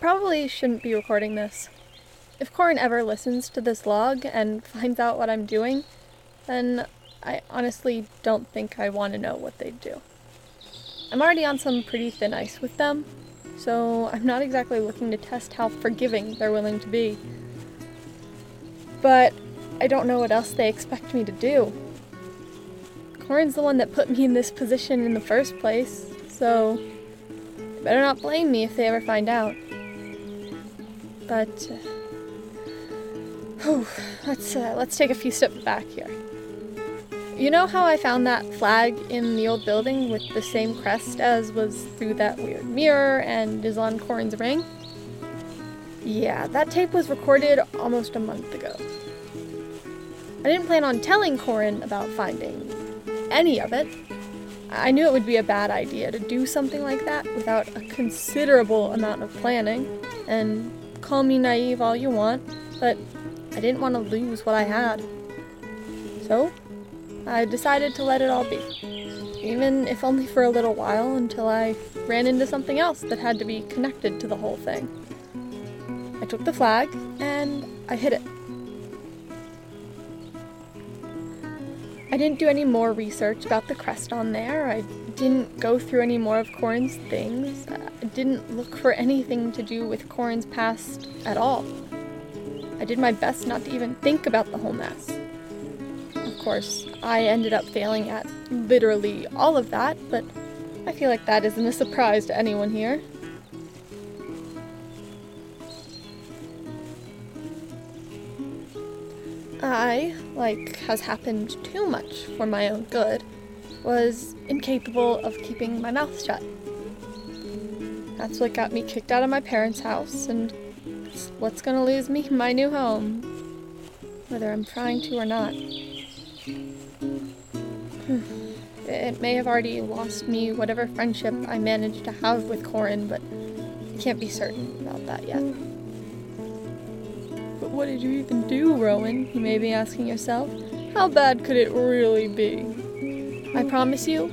probably shouldn't be recording this. If Corin ever listens to this log and finds out what I'm doing, then I honestly don't think I want to know what they'd do. I'm already on some pretty thin ice with them, so I'm not exactly looking to test how forgiving they're willing to be. But I don't know what else they expect me to do. Corin's the one that put me in this position in the first place, so better not blame me if they ever find out. But uh, whew, let's uh, let's take a few steps back here. You know how I found that flag in the old building with the same crest as was through that weird mirror and is on Corin's ring? Yeah, that tape was recorded almost a month ago. I didn't plan on telling Corin about finding any of it. I knew it would be a bad idea to do something like that without a considerable amount of planning, and call me naive all you want, but I didn't want to lose what I had. So, I decided to let it all be. Even if only for a little while until I ran into something else that had to be connected to the whole thing. I took the flag and I hid it. I didn't do any more research about the crest on there. I didn't go through any more of Corin's things. I didn't look for anything to do with Corin's past at all. I did my best not to even think about the whole mess Of course, I ended up failing at literally all of that, but I feel like that isn't a surprise to anyone here. I, like has happened too much for my own good, was incapable of keeping my mouth shut. That's what got me kicked out of my parents' house, and what's gonna lose me my new home, whether I'm trying to or not. It may have already lost me whatever friendship I managed to have with Corin, but I can't be certain about that yet. But what did you even do, Rowan? You may be asking yourself. How bad could it really be? I promise you,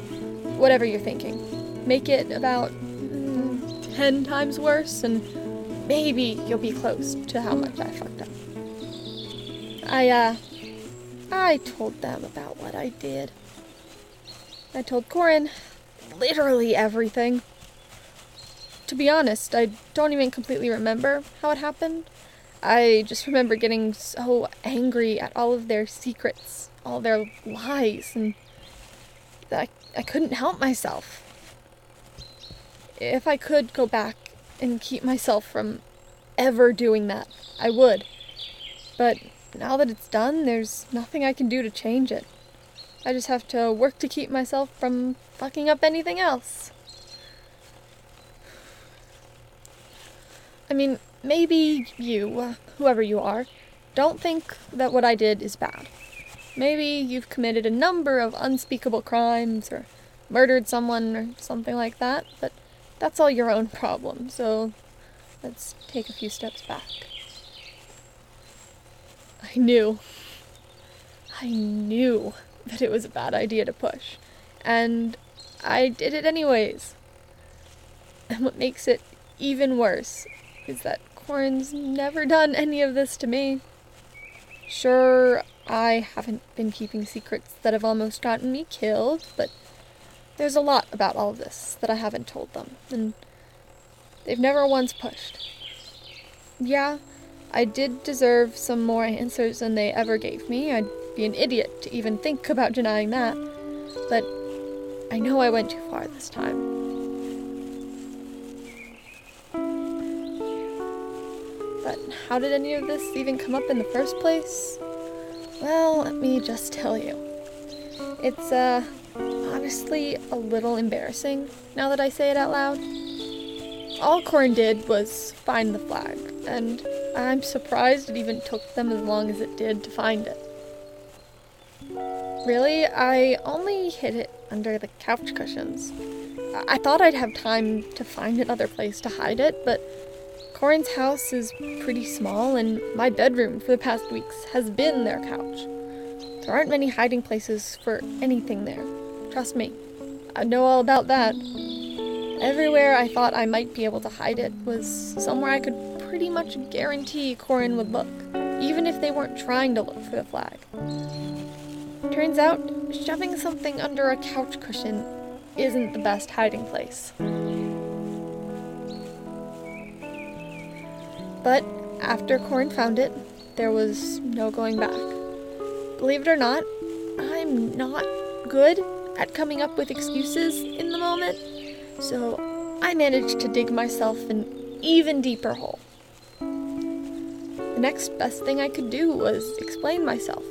whatever you're thinking, make it about mm, ten times worse, and maybe you'll be close to how much I fucked up. I, uh, I told them about what I did. I told Corin literally everything. To be honest, I don't even completely remember how it happened. I just remember getting so angry at all of their secrets, all their lies, and I, I couldn't help myself. If I could go back and keep myself from ever doing that, I would. But now that it's done, there's nothing I can do to change it. I just have to work to keep myself from fucking up anything else. I mean, maybe you, whoever you are, don't think that what I did is bad. Maybe you've committed a number of unspeakable crimes or murdered someone or something like that, but that's all your own problem, so let's take a few steps back. I knew. I knew that it was a bad idea to push. And I did it anyways. And what makes it even worse is that Corin's never done any of this to me. Sure, I haven't been keeping secrets that have almost gotten me killed, but there's a lot about all this that I haven't told them, and they've never once pushed. Yeah, I did deserve some more answers than they ever gave me. I'd be an idiot to even think about denying that. But I know I went too far this time. But how did any of this even come up in the first place? Well, let me just tell you. It's, uh, honestly a little embarrassing now that I say it out loud. All Corin did was find the flag, and I'm surprised it even took them as long as it did to find it. Really, I only hid it under the couch cushions. I thought I'd have time to find another place to hide it, but Corin's house is pretty small, and my bedroom for the past weeks has been their couch. There aren't many hiding places for anything there. Trust me, I know all about that. Everywhere I thought I might be able to hide it was somewhere I could pretty much guarantee Corin would look, even if they weren't trying to look for the flag. Turns out, shoving something under a couch cushion isn't the best hiding place. But after Corin found it, there was no going back. Believe it or not, I'm not good at coming up with excuses in the moment, so I managed to dig myself an even deeper hole. The next best thing I could do was explain myself.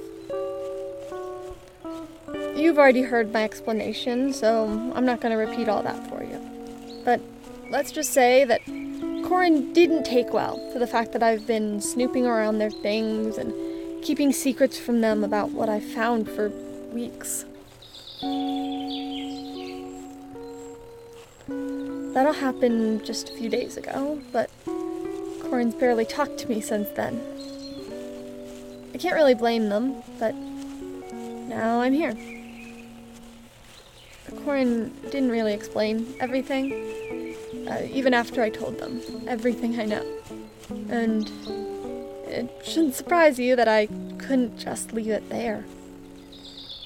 You've already heard my explanation, so I'm not going to repeat all that for you. But let's just say that Corin didn't take well to the fact that I've been snooping around their things and keeping secrets from them about what I found for weeks. That'll happen just a few days ago, but Corin's barely talked to me since then. I can't really blame them, but now I'm here. Corin didn't really explain everything, uh, even after I told them everything I know. And it shouldn't surprise you that I couldn't just leave it there.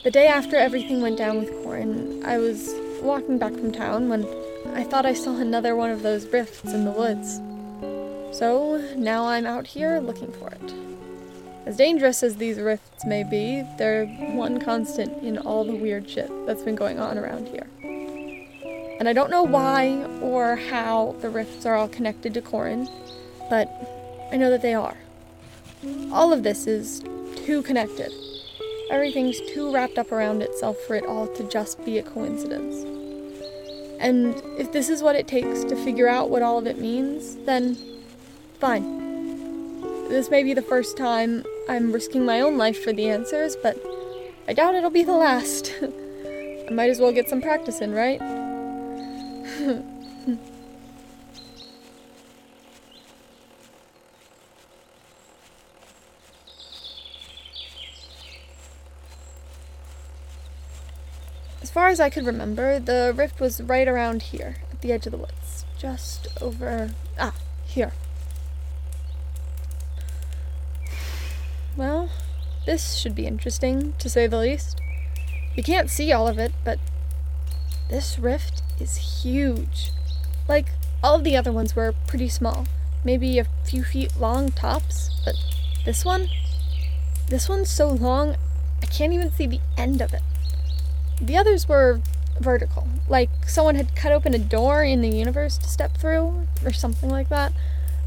The day after everything went down with Corin, I was walking back from town when I thought I saw another one of those rifts in the woods. So now I'm out here looking for it. As dangerous as these rifts may be, they're one constant in all the weird shit that's been going on around here. And I don't know why or how the rifts are all connected to Corin, but I know that they are. All of this is too connected. Everything's too wrapped up around itself for it all to just be a coincidence. And if this is what it takes to figure out what all of it means, then fine. This may be the first time I'm risking my own life for the answers, but I doubt it'll be the last. I might as well get some practice in, right? Far as I could remember, the rift was right around here, at the edge of the woods. Just over. Ah, here. Well, this should be interesting, to say the least. You can't see all of it, but this rift is huge. Like, all of the other ones were pretty small, maybe a few feet long tops, but this one? This one's so long, I can't even see the end of it. The others were vertical, like someone had cut open a door in the universe to step through, or something like that.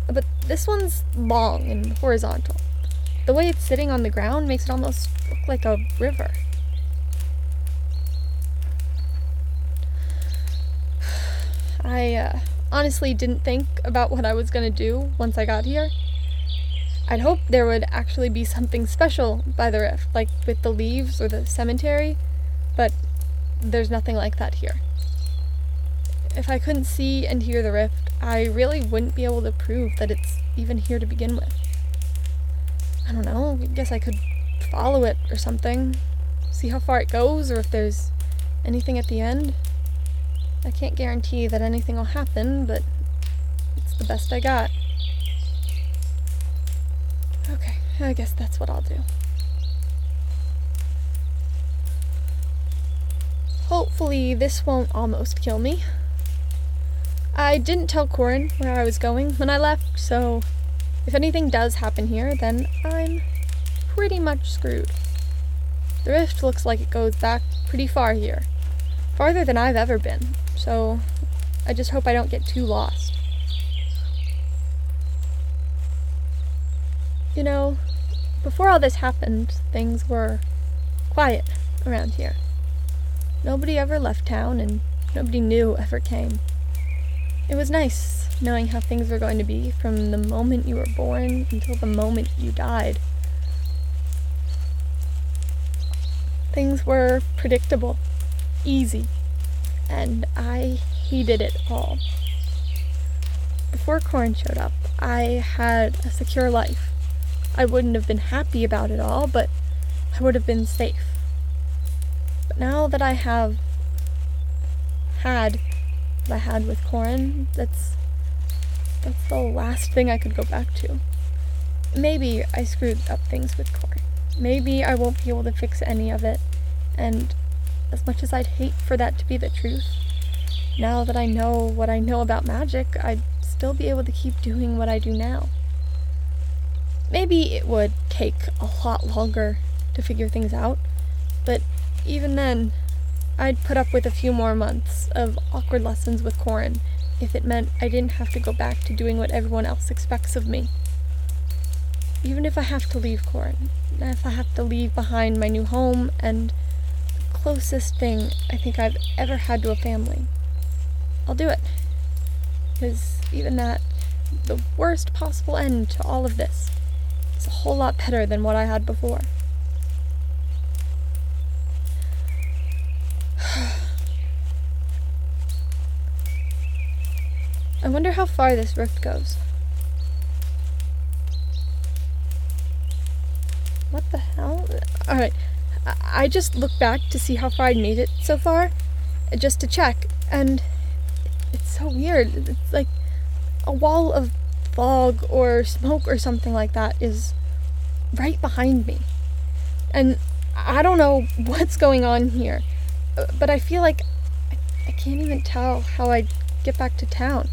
But this one's long and horizontal. The way it's sitting on the ground makes it almost look like a river. I uh, honestly didn't think about what I was gonna do once I got here. I'd hoped there would actually be something special by the rift, like with the leaves or the cemetery but there's nothing like that here. If I couldn't see and hear the rift, I really wouldn't be able to prove that it's even here to begin with. I don't know, I guess I could follow it or something, see how far it goes, or if there's anything at the end. I can't guarantee that anything will happen, but it's the best I got. Okay, I guess that's what I'll do. Hopefully, this won't almost kill me. I didn't tell Corin where I was going when I left, so if anything does happen here, then I'm pretty much screwed. The rift looks like it goes back pretty far here, farther than I've ever been, so I just hope I don't get too lost. You know, before all this happened, things were quiet around here. Nobody ever left town, and nobody new ever came. It was nice knowing how things were going to be from the moment you were born until the moment you died. Things were predictable, easy, and I hated it all. Before Corin showed up, I had a secure life. I wouldn't have been happy about it all, but I would have been safe. But now that I have had that I had with Corin, that's that's the last thing I could go back to. Maybe I screwed up things with Corin. Maybe I won't be able to fix any of it. And as much as I'd hate for that to be the truth, now that I know what I know about magic, I'd still be able to keep doing what I do now. Maybe it would take a lot longer to figure things out, but even then, I'd put up with a few more months of awkward lessons with Corin if it meant I didn't have to go back to doing what everyone else expects of me. Even if I have to leave Corin, if I have to leave behind my new home and the closest thing I think I've ever had to a family, I'll do it. Because even that, the worst possible end to all of this, is a whole lot better than what I had before. I wonder how far this rift goes. What the hell? Alright, I just looked back to see how far I'd made it so far, just to check, and it's so weird. It's like a wall of fog or smoke or something like that is right behind me. And I don't know what's going on here, but I feel like I, I can't even tell how I'd get back to town.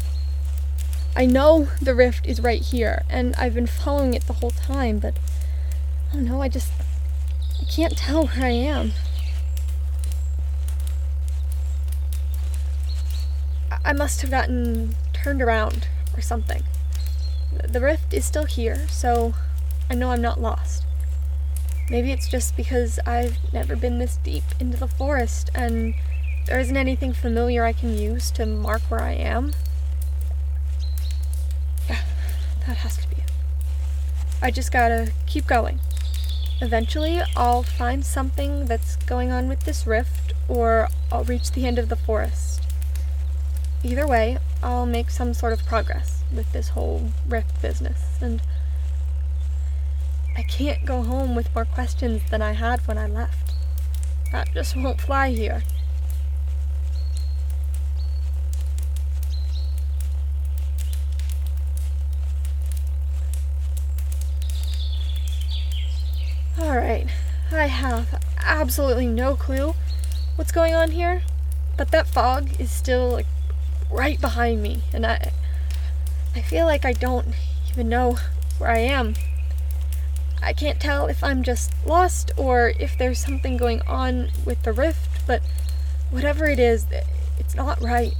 I know the rift is right here, and I've been following it the whole time, but I don't know, I just I can't tell where I am. I must have gotten turned around or something. The rift is still here, so I know I'm not lost. Maybe it's just because I've never been this deep into the forest and there isn't anything familiar I can use to mark where I am. That has to be it. I just gotta keep going. Eventually, I'll find something that's going on with this rift, or I'll reach the end of the forest. Either way, I'll make some sort of progress with this whole rift business, and I can't go home with more questions than I had when I left. That just won't fly here. Alright, I have absolutely no clue what's going on here, but that fog is still like right behind me, and I I feel like I don't even know where I am. I can't tell if I'm just lost or if there's something going on with the rift, but whatever it is, it's not right.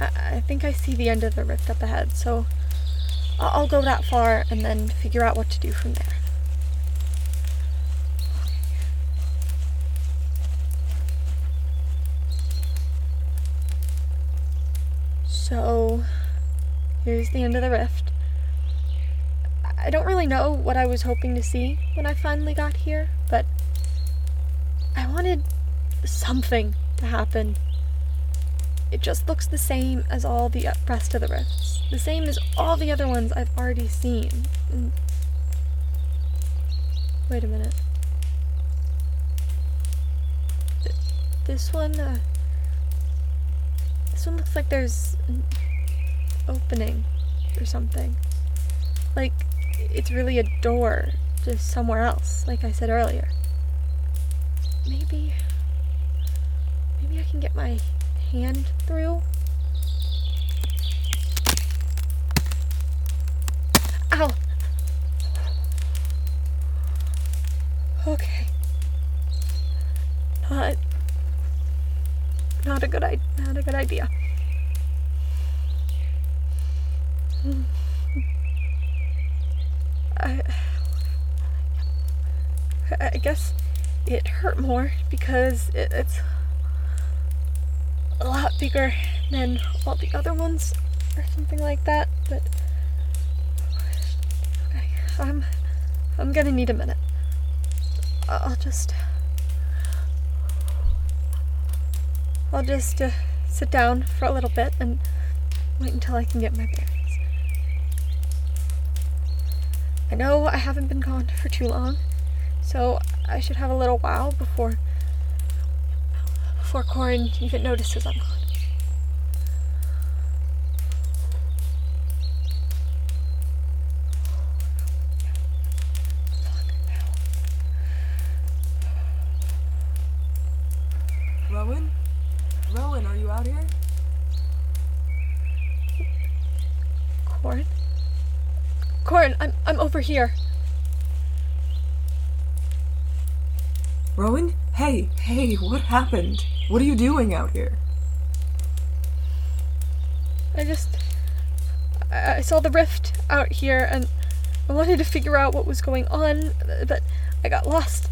I, I think I see the end of the rift up ahead, so I'll go that far and then figure out what to do from there. So, here's the end of the rift. I don't really know what I was hoping to see when I finally got here, but I wanted something to happen. It just looks the same as all the rest of the rifts, the same as all the other ones I've already seen. And wait a minute. Th this one, uh, this one looks like there's opening or something. Like it's really a door to somewhere else, like I said earlier. Maybe. Maybe I can get my hand through? Ow! Okay. Not. Not a good idea. Not a good idea. I, I guess it hurt more because it, it's a lot bigger than all the other ones or something like that, but I, I'm I'm gonna need a minute. I'll just I'll just uh, sit down for a little bit and wait until I can get my bearings. I know I haven't been gone for too long, so I should have a little while before before Corin even notices I'm gone. Here. Rowan? Hey, hey, what happened? What are you doing out here? I just I, I saw the rift out here and I wanted to figure out what was going on, but I got lost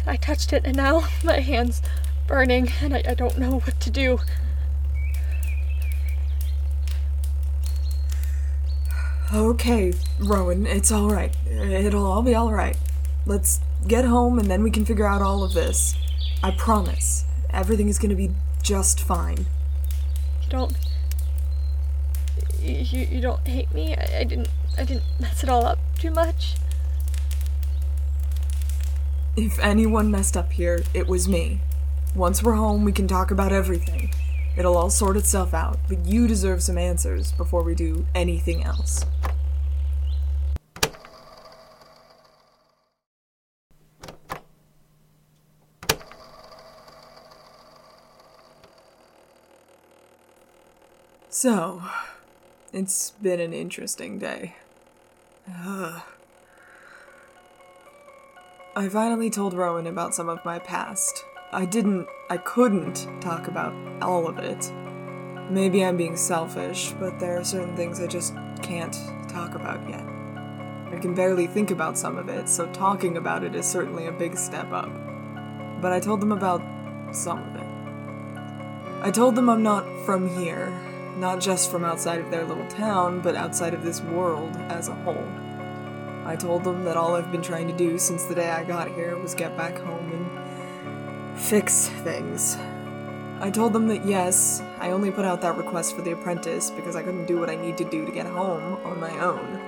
and I touched it and now my hand's burning and I, I don't know what to do. Okay, Rowan, it's alright. It'll all be alright. Let's get home and then we can figure out all of this. I promise. Everything is gonna be just fine. You don't you, you don't hate me? I, I didn't I didn't mess it all up too much. If anyone messed up here, it was me. Once we're home, we can talk about everything. It'll all sort itself out, but you deserve some answers before we do anything else. So, it's been an interesting day. Ugh. I finally told Rowan about some of my past. I didn't, I couldn't talk about all of it. Maybe I'm being selfish, but there are certain things I just can't talk about yet. I can barely think about some of it, so talking about it is certainly a big step up. But I told them about some of it. I told them I'm not from here, not just from outside of their little town, but outside of this world as a whole. I told them that all I've been trying to do since the day I got here was get back home and fix things. I told them that yes, I only put out that request for the apprentice because I couldn't do what I need to do to get home on my own.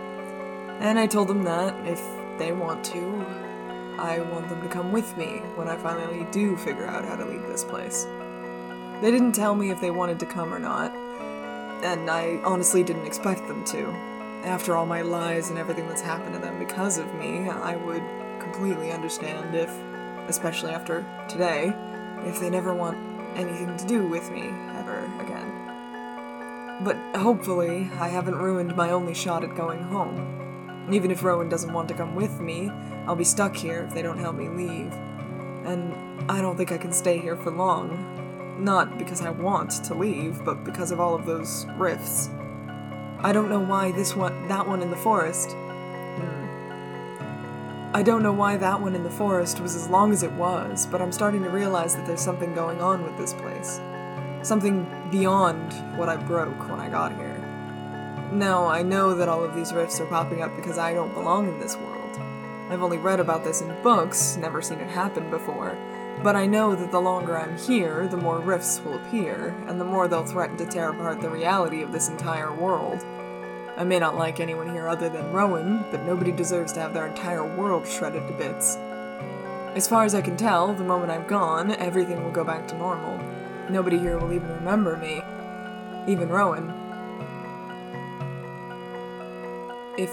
And I told them that, if they want to, I want them to come with me when I finally do figure out how to leave this place. They didn't tell me if they wanted to come or not, and I honestly didn't expect them to. After all my lies and everything that's happened to them because of me, I would completely understand if, especially after today, if they never want anything to do with me ever again. But hopefully, I haven't ruined my only shot at going home. Even if Rowan doesn't want to come with me, I'll be stuck here if they don't help me leave. And I don't think I can stay here for long. Not because I want to leave, but because of all of those rifts. I don't know why this one, that one in the forest. I don't know why that one in the forest was as long as it was, but I'm starting to realize that there's something going on with this place. Something beyond what I broke when I got here. Now, I know that all of these rifts are popping up because I don't belong in this world. I've only read about this in books, never seen it happen before, but I know that the longer I'm here, the more rifts will appear, and the more they'll threaten to tear apart the reality of this entire world. I may not like anyone here other than Rowan, but nobody deserves to have their entire world shredded to bits. As far as I can tell, the moment I'm gone, everything will go back to normal. Nobody here will even remember me. Even Rowan. If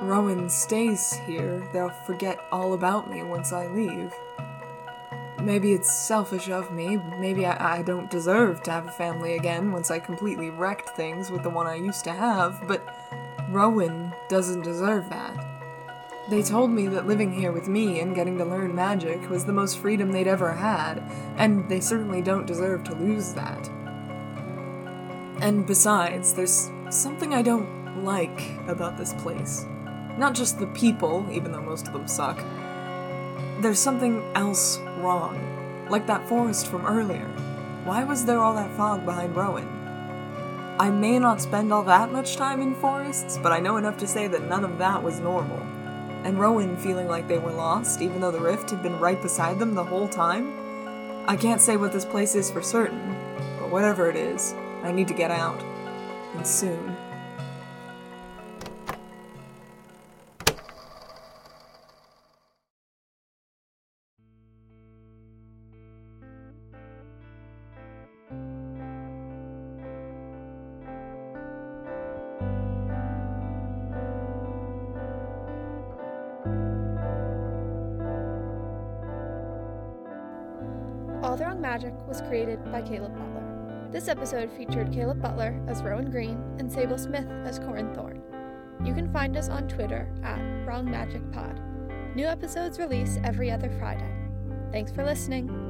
Rowan stays here, they'll forget all about me once I leave. Maybe it's selfish of me, maybe I, I, don't deserve to have a family again once I completely wrecked things with the one I used to have, but Rowan doesn't deserve that. They told me that living here with me and getting to learn magic was the most freedom they'd ever had, and they certainly don't deserve to lose that. And besides, there's something I don't like about this place. Not just the people, even though most of them suck. There's something else wrong. Like that forest from earlier. Why was there all that fog behind Rowan? I may not spend all that much time in forests, but I know enough to say that none of that was normal. And Rowan feeling like they were lost, even though the rift had been right beside them the whole time? I can't say what this place is for certain, but whatever it is, I need to get out. And soon. All the Wrong Magic was created by Caleb Butler. This episode featured Caleb Butler as Rowan Green and Sable Smith as Corin Thorne. You can find us on Twitter at Wrong Magic Pod. New episodes release every other Friday. Thanks for listening.